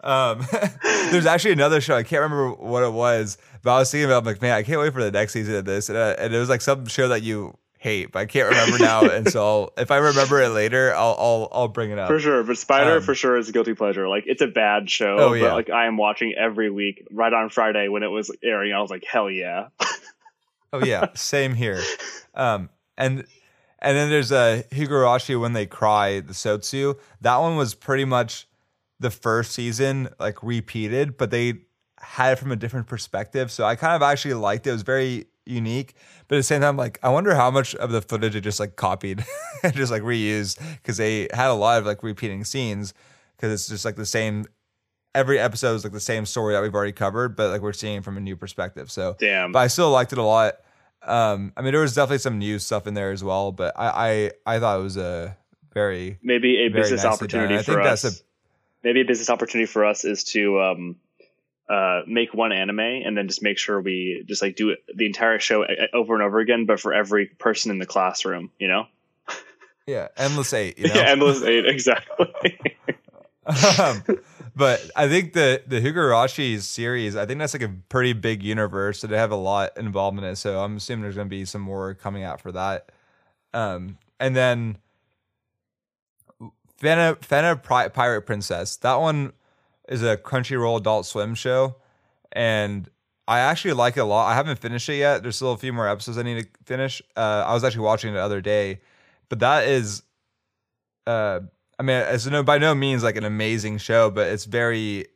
um, there's actually another show. I can't remember what it was, but I was thinking about, I'm like, man, I can't wait for the next season of this. And, uh, and it was like some show that you hate, but I can't remember now. and so I'll, if I remember it later, I'll I'll I'll bring it up for sure. But Spider um, for sure is a guilty pleasure. Like it's a bad show, oh, yeah. but like I am watching every week. Right on Friday when it was airing, I was like, hell yeah. oh yeah, same here. Um, and and then there's a uh, Higurashi when they cry, the Sotsu. That one was pretty much the first season, like repeated, but they had it from a different perspective. So I kind of actually liked it. It was very unique. But at the same time, like I wonder how much of the footage they just like copied and just like reused because they had a lot of like repeating scenes because it's just like the same. Every episode is like the same story that we've already covered, but like we're seeing from a new perspective. So damn. But I still liked it a lot. Um, I mean, there was definitely some new stuff in there as well, but I I, I thought it was a very maybe a business opportunity for us. That's a, maybe a business opportunity for us is to um uh, make one anime and then just make sure we just like do the entire show uh, uh, over and over again, but for every person in the classroom, you know? Yeah, endless eight. You know? yeah, endless eight, exactly. um, but I think the the Higurashi series, I think that's like a pretty big universe. So they have a lot involved in it. So I'm assuming there's going to be some more coming out for that. Um, and then Fena Fena Pirate Princess. That one is a Crunchyroll Adult Swim show, and I actually like it a lot. I haven't finished it yet. There's still a few more episodes I need to finish. Uh, I was actually watching it the other day, but that is, uh, I mean, it's no by no means like an amazing show, but it's very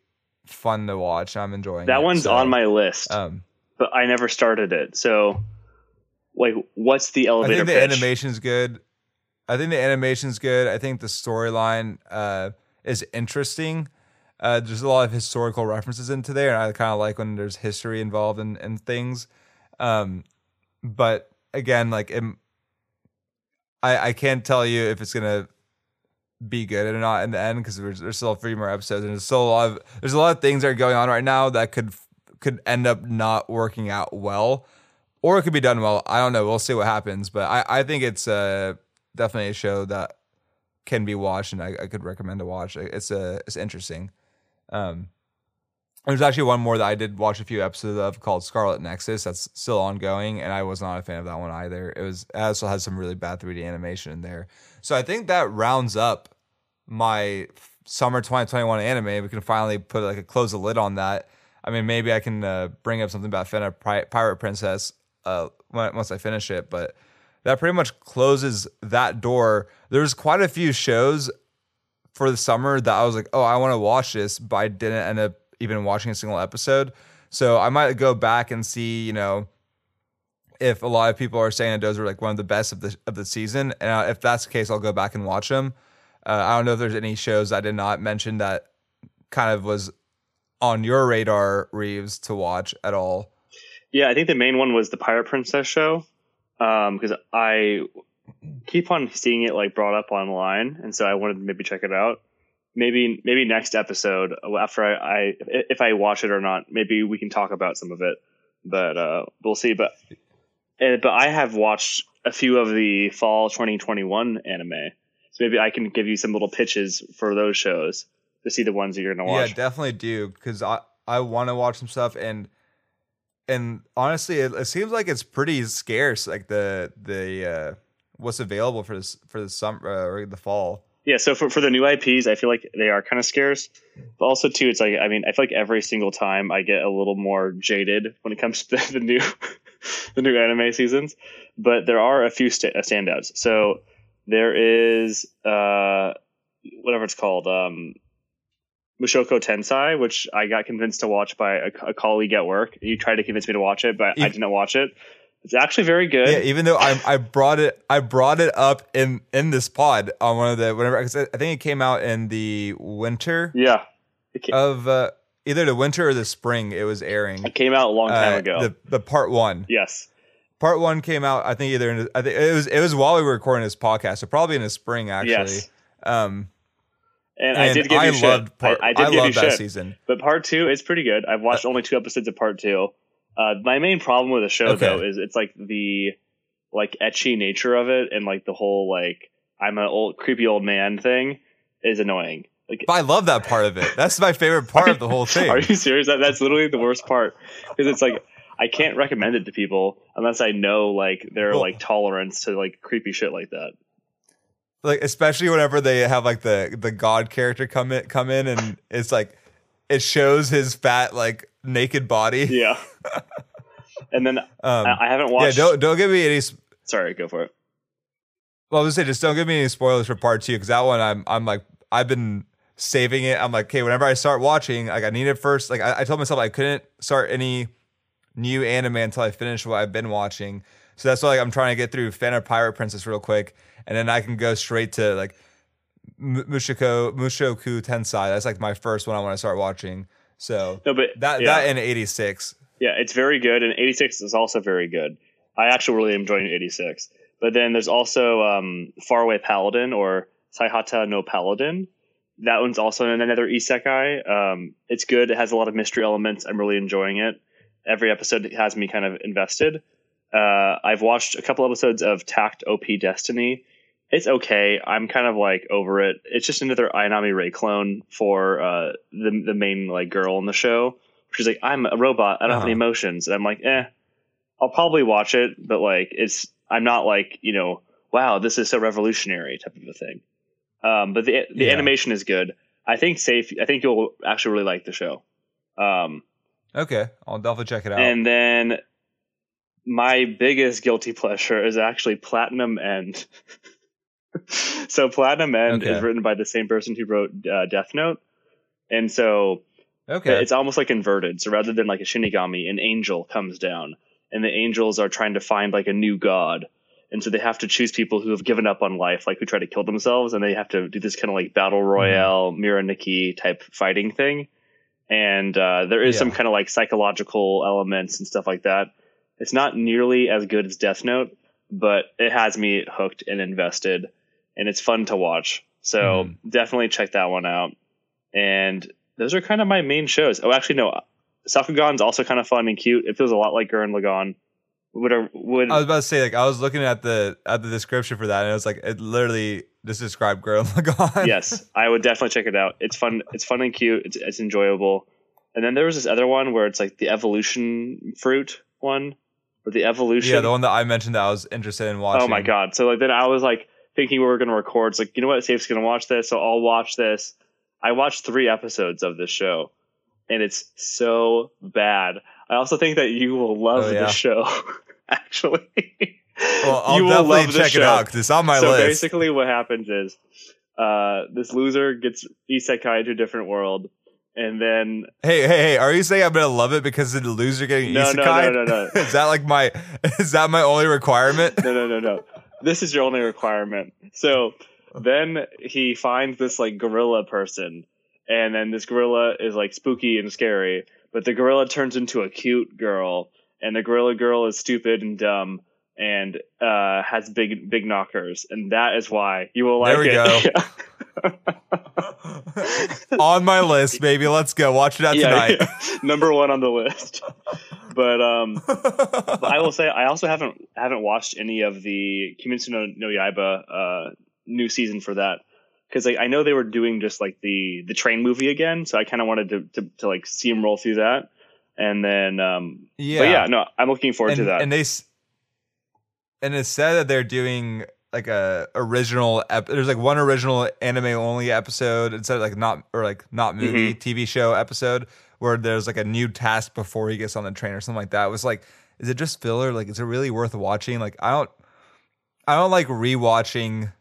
fun to watch. I'm enjoying that it, one's so, on my list, um, but I never started it. So, like, what's the elevator? I think the pitch? animation's good. I think the animation's good. I think the storyline uh, is interesting. Uh, there's a lot of historical references into there, and I kind of like when there's history involved in, in things. Um, but again, like it, I I can't tell you if it's gonna be good or not in the end because there's, there's still three more episodes, and there's still a lot of there's a lot of things that are going on right now that could could end up not working out well, or it could be done well. I don't know. We'll see what happens, but I I think it's uh, definitely a show that can be watched, and I, I could recommend to watch. It's a uh, it's interesting. Um, there's actually one more that I did watch a few episodes of called Scarlet Nexus. That's still ongoing, and I was not a fan of that one either. It was it also has some really bad 3D animation in there. So I think that rounds up my summer 2021 anime. We can finally put like a close the lid on that. I mean, maybe I can uh, bring up something about Fena Pirate Princess uh, once I finish it, but that pretty much closes that door. There's quite a few shows for the summer that I was like, oh, I want to watch this, but I didn't end up even watching a single episode. So I might go back and see, you know, if a lot of people are saying that those were like one of the best of the of the season, and uh, if that's the case, I'll go back and watch them. Uh, I don't know if there's any shows I did not mention that kind of was on your radar, Reeves, to watch at all. Yeah, I think the main one was the Pirate Princess show because um, I keep on seeing it like brought up online, and so I wanted to maybe check it out. Maybe maybe next episode after I, I if I watch it or not, maybe we can talk about some of it. But uh, we'll see. But uh, but I have watched a few of the fall 2021 anime, so maybe I can give you some little pitches for those shows to see the ones that you're gonna watch. Yeah, definitely do because I I want to watch some stuff and and honestly, it, it, seems like it's pretty scarce. Like the the uh, what's available for this for the summer uh, or the fall. Yeah, so for, for the new IPs, I feel like they are kind of scarce. But also too, it's like I mean, I feel like every single time I get a little more jaded when it comes to the new the new anime seasons. But there are a few st- uh, standouts. So There is uh, whatever it's called, um, Mushoku Tensei, which I got convinced to watch by a, a colleague at work. He tried to convince me to watch it, but I didn't watch it. It's actually very good. Yeah, even though I I brought it I brought it up in in this pod on one of the whatever 'cause I said I think it came out in the winter Yeah. Of uh, either the winter or the spring. It was airing. it came out a long time Uh, ago. The the part one. yes. Part one came out. I think either in, I think it was it was while we were recording this podcast, so probably in the spring actually. Yes. Um, And, I did give you shit. part. I, I did give you that shit. season. But part two is pretty good. I've watched only two episodes of part two. Uh, my main problem with the show Okay. though is it's like the like etchy nature of it and like the whole like I'm an old creepy old man thing is annoying. Like But I love that part of it. That's my favorite part of the whole thing. Are you serious? That, that's literally the worst part because it's like I can't recommend it to people unless I know like their Well- like tolerance to like creepy shit like that. like especially whenever they have like the the god character come in come in and it's like it shows his fat like naked body. Yeah. and then Um, I, I haven't watched. yeah, don't don't give me any. s- sorry, go for it. Well, I was gonna say just don't give me any spoilers for part two because that one I'm I'm like I've been saving it. I'm like, okay, whenever I start watching, like I need it first. Like I, I told myself I couldn't start any new anime until I finish what I've been watching. So that's why like, I'm trying to get through Fena Pirate Princess real quick, and then I can go straight to like M- Mushiko Mushoku Tensei. That's like my first one I want to start watching. So No, but that yeah. that in '86. Yeah, it's very good, and 86 is also very good. I actually really enjoyed 86. But then there's also um, Faraway Paladin or Saihate no Paladin. That one's also another isekai. Um, it's good. It has a lot of mystery elements. I'm really enjoying it. Every episode has me kind of invested. Uh, I've watched a couple episodes of Takt OP Destiny. It's okay. I'm kind of like over it. It's just another Ayanami Rei clone for uh, the the main like girl in the show. She's like, I'm a robot. I don't have any Uh-huh. emotions. And I'm like, eh, I'll probably watch it, but like, it's I'm not like you know, wow, this is so revolutionary type of a thing. Um, but the the Yeah. animation is good. I think safe. I think you'll actually really like the show. Um, Okay, I'll definitely check it out. and then my biggest guilty pleasure is actually Platinum End. so Platinum End Okay. is written by the same person who wrote uh, Death Note, and so okay, it's almost like inverted. So rather than like a Shinigami, an angel comes down, and the angels are trying to find like a new god. And so they have to choose people who have given up on life, like who try to kill themselves, and they have to do this kind of like battle royale, Mirai Nikki type fighting thing. And uh, there is some kind of like psychological elements and stuff like that. It's not nearly as good as Death Note, but it has me hooked and invested, and it's fun to watch. So Mhm. definitely check that one out. And those are kind of my main shows. Oh, actually, no. Sakugan's also kind of fun and cute. It feels a lot like Gurren Lagann. Would would I was about to say, like, I was looking at the at the description for that, and it was like it literally just described Gurren Lagann. yes, I would definitely check it out. It's fun. It's fun and cute. It's, it's enjoyable. And then there was this other one where it's like the evolution fruit one, or the evolution. yeah, the one that I mentioned that I was interested in watching. Oh my god! So like then I was like thinking we were going to record. It's like you know what, Safe's going to watch this, so I'll watch this. I watched three episodes of this show, and it's so bad. I also think that you will love Oh, yeah. this show. Actually, Well, I'll you will definitely love check it show. out because it's on my so list. basically, what happens is uh, this loser gets isekai to a different world, and then Hey, hey, hey! Are you saying I'm gonna love it because of the loser getting No, no, isekai? no, no, no. is that like my? Is that my only requirement? no, no, no, no. This is your only requirement. So then he finds this like gorilla person, and then this gorilla is like spooky and scary, but the gorilla turns into a cute girl, and the gorilla girl is stupid and dumb and uh, has big big knockers, and that is why you will like There we it. on my list, baby. Let's go. Watch it out Yeah, tonight. yeah. number one on the list. But um, But I will say I also haven't haven't watched any of the Kimetsu no, no Yaiba uh, new season for that because like, I know they were doing just like the the train movie again, so I kind of wanted to, to to like see him roll through that, and then um, yeah, but yeah, no, I'm looking forward and, to that. And they and it said that they're doing like a original. Ep- there's like one original anime only episode instead of like not or like not movie Mm-hmm. TV show episode where there's like a new task before he gets on the train or something like that. It was like, is it just filler? Like, is it really worth watching? Like, I don't, I don't like rewatching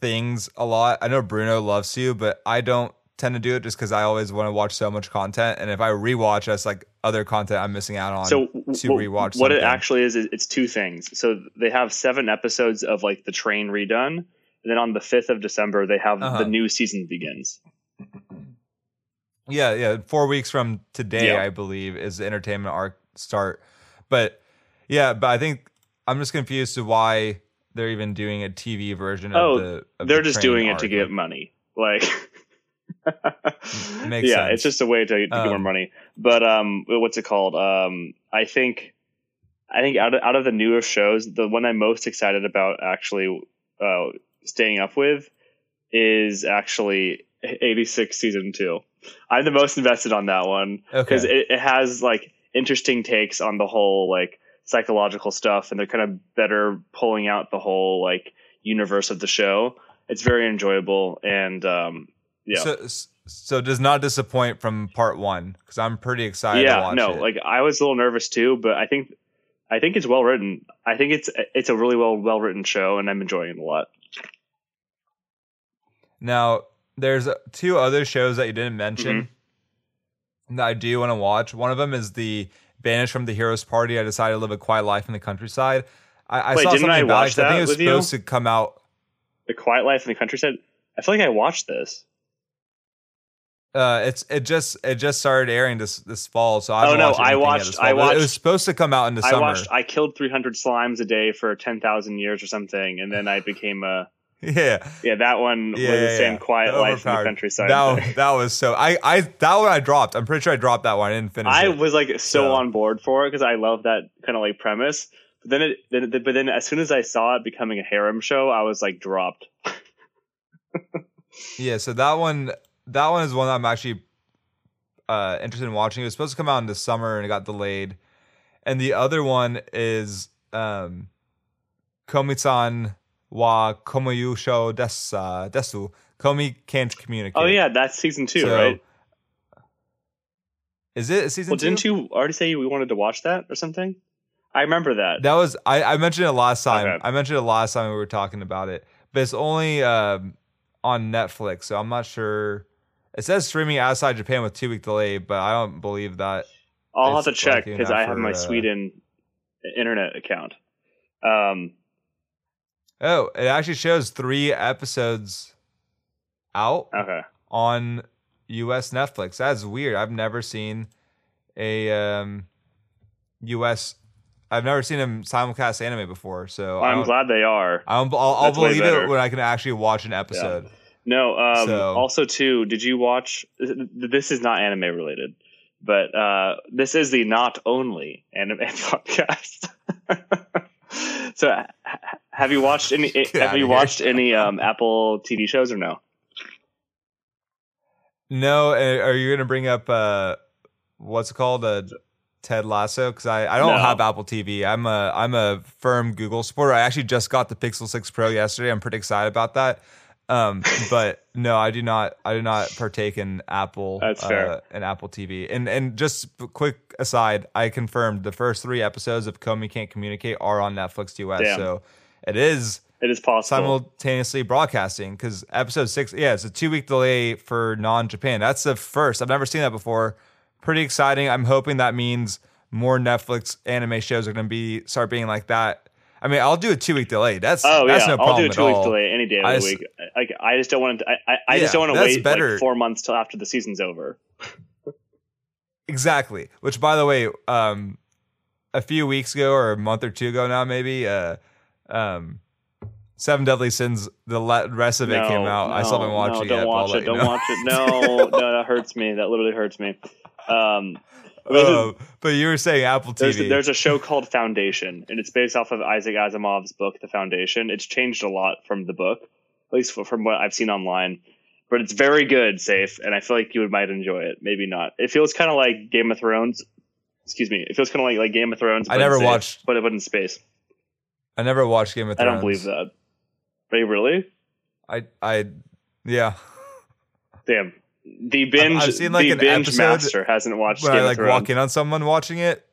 things a lot. I know Bruno loves you, but I don't tend to do it just because I always want to watch so much content. And if I rewatch, that's like other content I'm missing out on. So to w- rewatch. what it actually is, is it's two things. So they have seven episodes of like the train redone, and then on the fifth of December they have Uh-huh. the new season begins. Yeah, yeah. Four weeks from today. I believe, is the entertainment arc start. But yeah, but I think I'm just confused to why they're even doing a TV version Oh, of the. They're the just doing it to get money. Like, Makes yeah, sense. it's just a way to, to get more Um, money. But um, what's it called? Um, I think, I think out of out of the newer shows, the one I'm most excited about actually uh, staying up with is actually 86 season two. I'm the most invested on that one because Okay. it, it has like interesting takes on the whole like psychological stuff, and they're kind of better pulling out the whole like universe of the show. It's very enjoyable, and um, yeah, So, so does not disappoint from part one because I'm pretty excited to yeah, watch no, it. like I was a little nervous too, but I think I think it's well written. I think it's it's a really well well written show, and I'm enjoying it a lot. Now, there's two other shows that you didn't mention Mm-hmm. that I do want to watch. One of them is the Banished from the Heroes Party. I decided to live a quiet life in the countryside. I, I Wait, saw didn't something I about watch it I think that it was with you? supposed to come out. The Quiet Life in the Countryside. I feel like I watched this. Uh, it's it just it just started airing this this fall, so I Oh, no, watched I watched- I watched. It was supposed to come out in the I summer. watched. I killed 300 slimes a day for 10,000 years or something, and then I became a yeah, yeah. That one yeah, was the yeah, same yeah. Quiet Life in the Countryside. That one- that was so. I I that one I dropped. I'm pretty sure I dropped that one. I didn't finish I it. was like so, So- on board for it because I love that kind of like premise. But then it, then, but then as soon as I saw it becoming a harem show, I was like dropped. Yeah, so that one that one is one that I'm actually uh interested in watching. It was supposed to come out in the summer and it got delayed. And the other one is um Komi-san wa Komyushou desu desu. Komi can't communicate. Oh yeah, that's season two, So, right? Is it season Well, two? didn't you already say we wanted to watch that or something? I remember that. That was I, I mentioned it last time. Okay. I mentioned it last time we were talking about it, but it's only um, on Netflix, so I'm not sure. It says streaming outside Japan with two week delay, but I don't believe that. I'll have to check because I have my uh, Sweden internet account. Um, Oh, it actually shows three episodes out okay. on U.S. Netflix. That's weird. I've never seen a um, U.S. I've never seen them simulcast anime before, so I I'm glad they are. I don't, I'll, I'll believe it when I can actually watch an episode. No. Um, So- Also, too, did you watch? This is not anime related, but uh, this is the not only anime podcast. so, have you watched any? Have you watched any um, Apple TV shows or no? No, uh, are you going to bring up uh, what's it called, uh, Ted Lasso? Because I, I don't No. have Apple TV. I'm a I'm a firm Google supporter. I actually just got the Pixel Six Pro yesterday. I'm pretty excited about that. Um, but no, I do not. I do not partake in Apple. That's fair. Uh, in Apple TV. And and just quick aside, I confirmed the first three episodes of Komi Can't Communicate are on Netflix US. Damn. So it is It is possible. simultaneously broadcasting because episode six, yeah, it's a two week delay for non Japan. That's the first. I've never seen that before. Pretty exciting. I'm hoping that means more Netflix anime shows are going to be start being like that. I mean, I'll do a two week delay. That's Oh that's yeah, no I'll do a two week all. delay any day of I the s- week. Like I just don't want to. I, I, I just don't want to wait better. like four months till after the season's over. Exactly. Which, by the way, um, a few weeks ago or a month or two ago now, maybe, uh, um, Seven Deadly Sins. The le- rest of it no, came out. I still no, haven't watched no, it don't yet. watch it. Don't know. watch it. No, no, that hurts me. That literally hurts me. Um, there's, Oh, but you were saying Apple there's, TV. there's a show called Foundation, and it's based off of Isaac Asimov's book, The Foundation. It's changed a lot from the book, at least from what I've seen online. But it's very good, safe, and I feel like you would might enjoy it. Maybe not. It feels kind of like Game of Thrones. Excuse me. It feels kind of like like Game of Thrones. I never safe, watched- but it but in space. I never watched Game of Thrones. I don't believe that. Are you really? I, I, yeah. Damn. The binge, I've seen, like, the an binge episode master hasn't watched When Game I like walk in on someone watching it,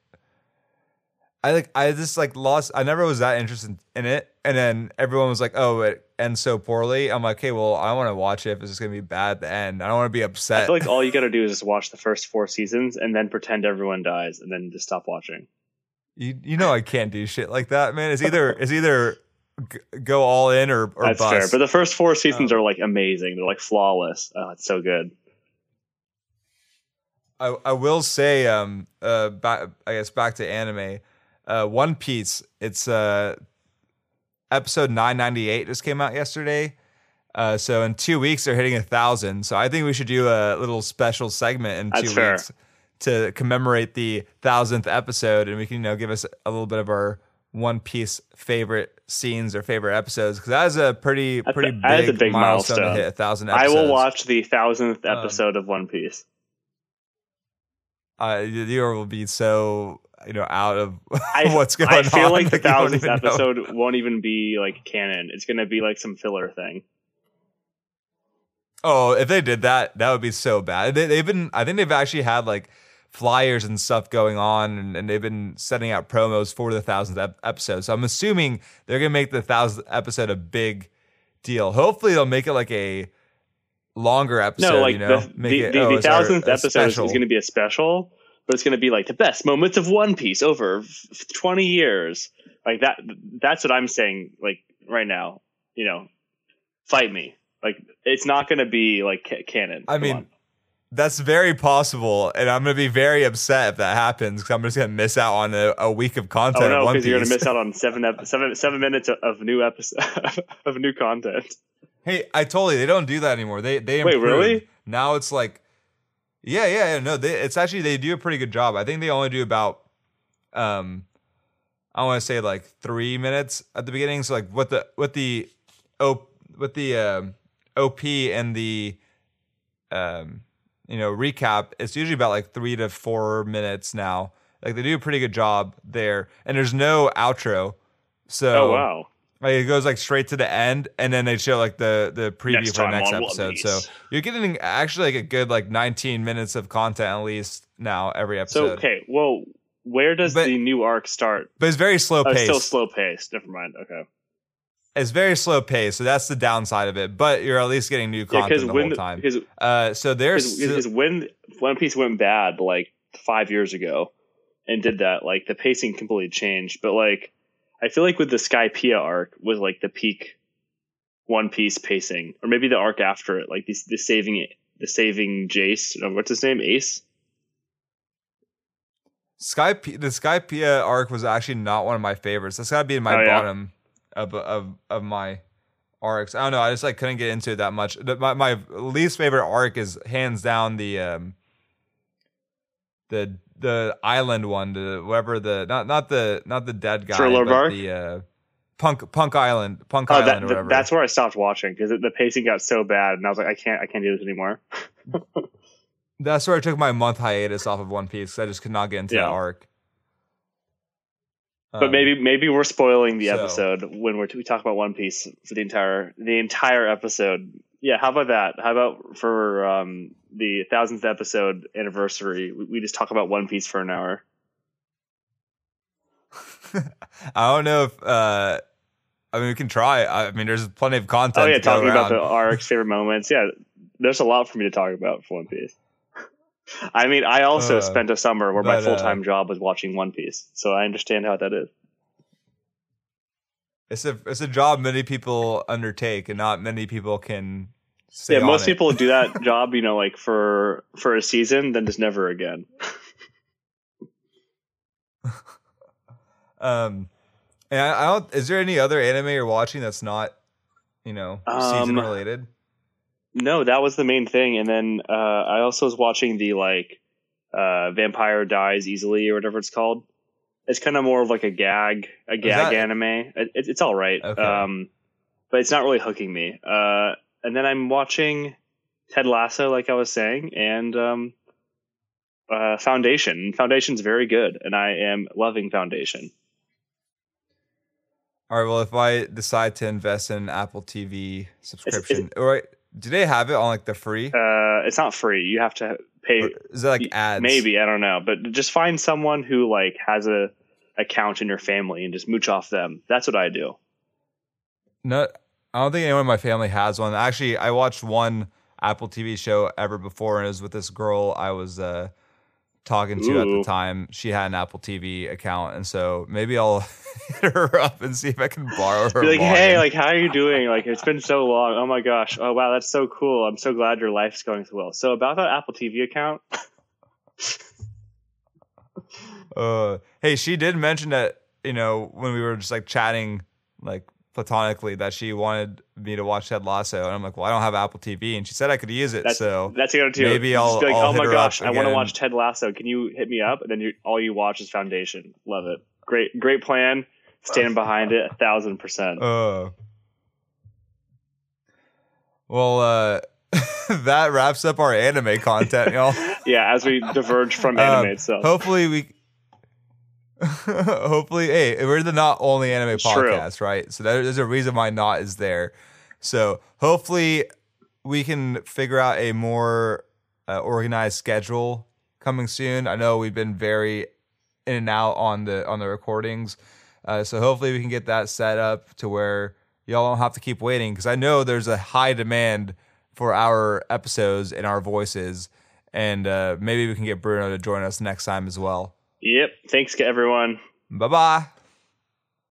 I like I just like lost. I never was that interested in it, and then everyone was like, "Oh, it ends so poorly, I'm like, okay, well, I want to watch it if it's just gonna be bad at the end. I don't want to be upset. I feel like all you got to do is just watch the first four seasons and then pretend everyone dies and then just stop watching. you you know I can't do shit like that, man. It's either it's either g- go all in or or That's bust. fair. But the first four seasons Um, are like amazing. They're like flawless. Oh, it's so good. I, I will say, um, uh, back, I guess back to anime, uh, One Piece. It's uh, episode nine ninety eight just came out yesterday. Uh, so in two weeks they're hitting a thousand. So I think we should do a little special segment in That's two fair. weeks to commemorate the thousandth episode, and we can you know give us a little bit of our One Piece favorite scenes or favorite episodes because that is a pretty That's pretty a- big, a big milestone, to milestone. hit a thousand. I will watch the thousandth Um, episode of One Piece. uh, you will be so you know out of I, what's going on. I on. feel like the thousandth even know. episode won't even be like canon. It's gonna be like some filler thing. Oh, if they did that, that would be so bad. They, they've been, I think they've actually had like flyers and stuff going on, and, and they've been setting out promos for the thousandth ep- episode. So I'm assuming they're gonna make the thousandth episode a big deal. Hopefully, they'll make it like a longer episode. No, like you know, the make the, it, the, oh, the it's our- thousandth episode is, special. is going to be a special, but it's going to be like the best moments of One Piece over f- twenty years. Like that. That's what I'm saying. Like right now, you know, fight me. Like it's not going to be like ca- canon. I mean, on. That's very possible, and I'm gonna be very upset if that happens because I'm just gonna miss out on a, a week of content. oh no, because you're going to miss out on seven ep- seven seven minutes of, new episode of new content. Hey, I totally they don't do that anymore. They they Wait, really? Now it's like, yeah, yeah, yeah. No, they, it's actually they do a pretty good job. I think they only do about, um, I want to say like three minutes at the beginning. So like what the what the op with the um, op and the um you know recap, it's usually about like three to four minutes now. Like they do a pretty good job there, and there's no outro. So Oh wow. like it goes like straight to the end, and then they show like the the preview Next for the next episode. So you're getting actually like a good like 19 minutes of content at least now every So episode. okay, well, where does But- the new arc start? But it's very slow Oh, paced. still slow paced. Never mind. Okay. It's very slow paced, so that's the downside of it. But you're at least getting new content because the when whole the- time. because Uh, so there's because when One Piece went bad like five years ago and did that, like the pacing completely changed. But like I feel like with the Skypiea arc was like the peak One Piece pacing, or maybe the arc after it, like the, the saving the saving Jace. What's his name? Ace. Sky the Skypiea arc was actually not one of my favorites. That's got to be in my Oh, yeah? bottom of of of my arcs. I don't know. I just like couldn't get into it that much. My my least favorite arc is hands down the um the the island one, the whatever the not not the not the dead guy, but the uh, Punk Punk Island, Punk Oh, Island, that, or whatever. that's where I stopped watching because the pacing got so bad, and I was like, I can't, I can't do this anymore. That's where I took my month hiatus off of One Piece. I just could not get into Yeah. that arc. But Um, maybe maybe we're spoiling the so- episode when we're we talk about One Piece for the entire the entire episode. Yeah, how about that? How about for um, the thousandth episode anniversary, we, we just talk about One Piece for an hour? I don't know if uh I mean we can try. I mean there's plenty of content. Oh yeah, talking about the arcs, favorite moments. Yeah, there's a lot for me to talk about for One Piece. I mean, I also Uh, spent a summer where my but, uh, full time job was watching One Piece, so I understand how that is. It's a it's a job many people undertake and not many people can yeah, most people do that job, you know, like for for a season, then just never again. um and I, I don't is there any other anime you're watching that's not, you know, season Um, related? No, that was the main thing. And then uh, I also was watching the like uh, Vampire Dies Easily or whatever it's called. It's kind of more of like a gag, a gag that- anime. It, it- it's all right, Okay. um, but it's not really hooking me. Uh, and then I'm watching Ted Lasso, like I was saying, and um, uh, Foundation. Foundation's very good, and I am loving Foundation. All right, well if I decide to invest in an Apple TV subscription, all right, do they have it on like the free? Uh, it's not free; you have to pay. Or is it like ads? Maybe I don't know, but just find someone who like has a account in your family and just mooch off them. That's what I do. No, I don't think anyone in my family has one. Actually, I watched one Apple TV show ever before, and it was with this girl I was uh, talking to at the time. She had an Apple TV account, and so maybe I'll hit her up and see if I can borrow her. Be like, hey, like, how are you doing? Like, it's been so long. Oh my gosh. Oh wow, that's so cool. I'm so glad your life's going so well. So about that Apple TV account, Uh, hey, she did mention that you know when we were just like chatting, like platonically, that she wanted me to watch Ted Lasso, and I'm like, well, I don't have Apple TV, and she said I could use it, that's so that's the other two. maybe I'll- like, I'll oh my gosh, I want to watch Ted Lasso. Can you hit me up? And then you, all you watch is Foundation. Love it. Great, great plan. Standing behind it a thousand percent. Uh. Well, uh, that wraps up our anime content, y'all. Yeah, as we diverge from Um, anime itself. Hopefully we. hopefully, hey, we're the not only anime It's true. podcast, right? So there's a reason why not is there. So hopefully we can figure out a more uh, organized schedule coming soon. I know we've been very in and out on the on the recordings, uh, so hopefully we can get that set up to where y'all don't have to keep waiting because I know there's a high demand for our episodes and our voices, and uh, maybe we can get Bruno to join us next time as well. Yep. Thanks, everyone. Bye bye.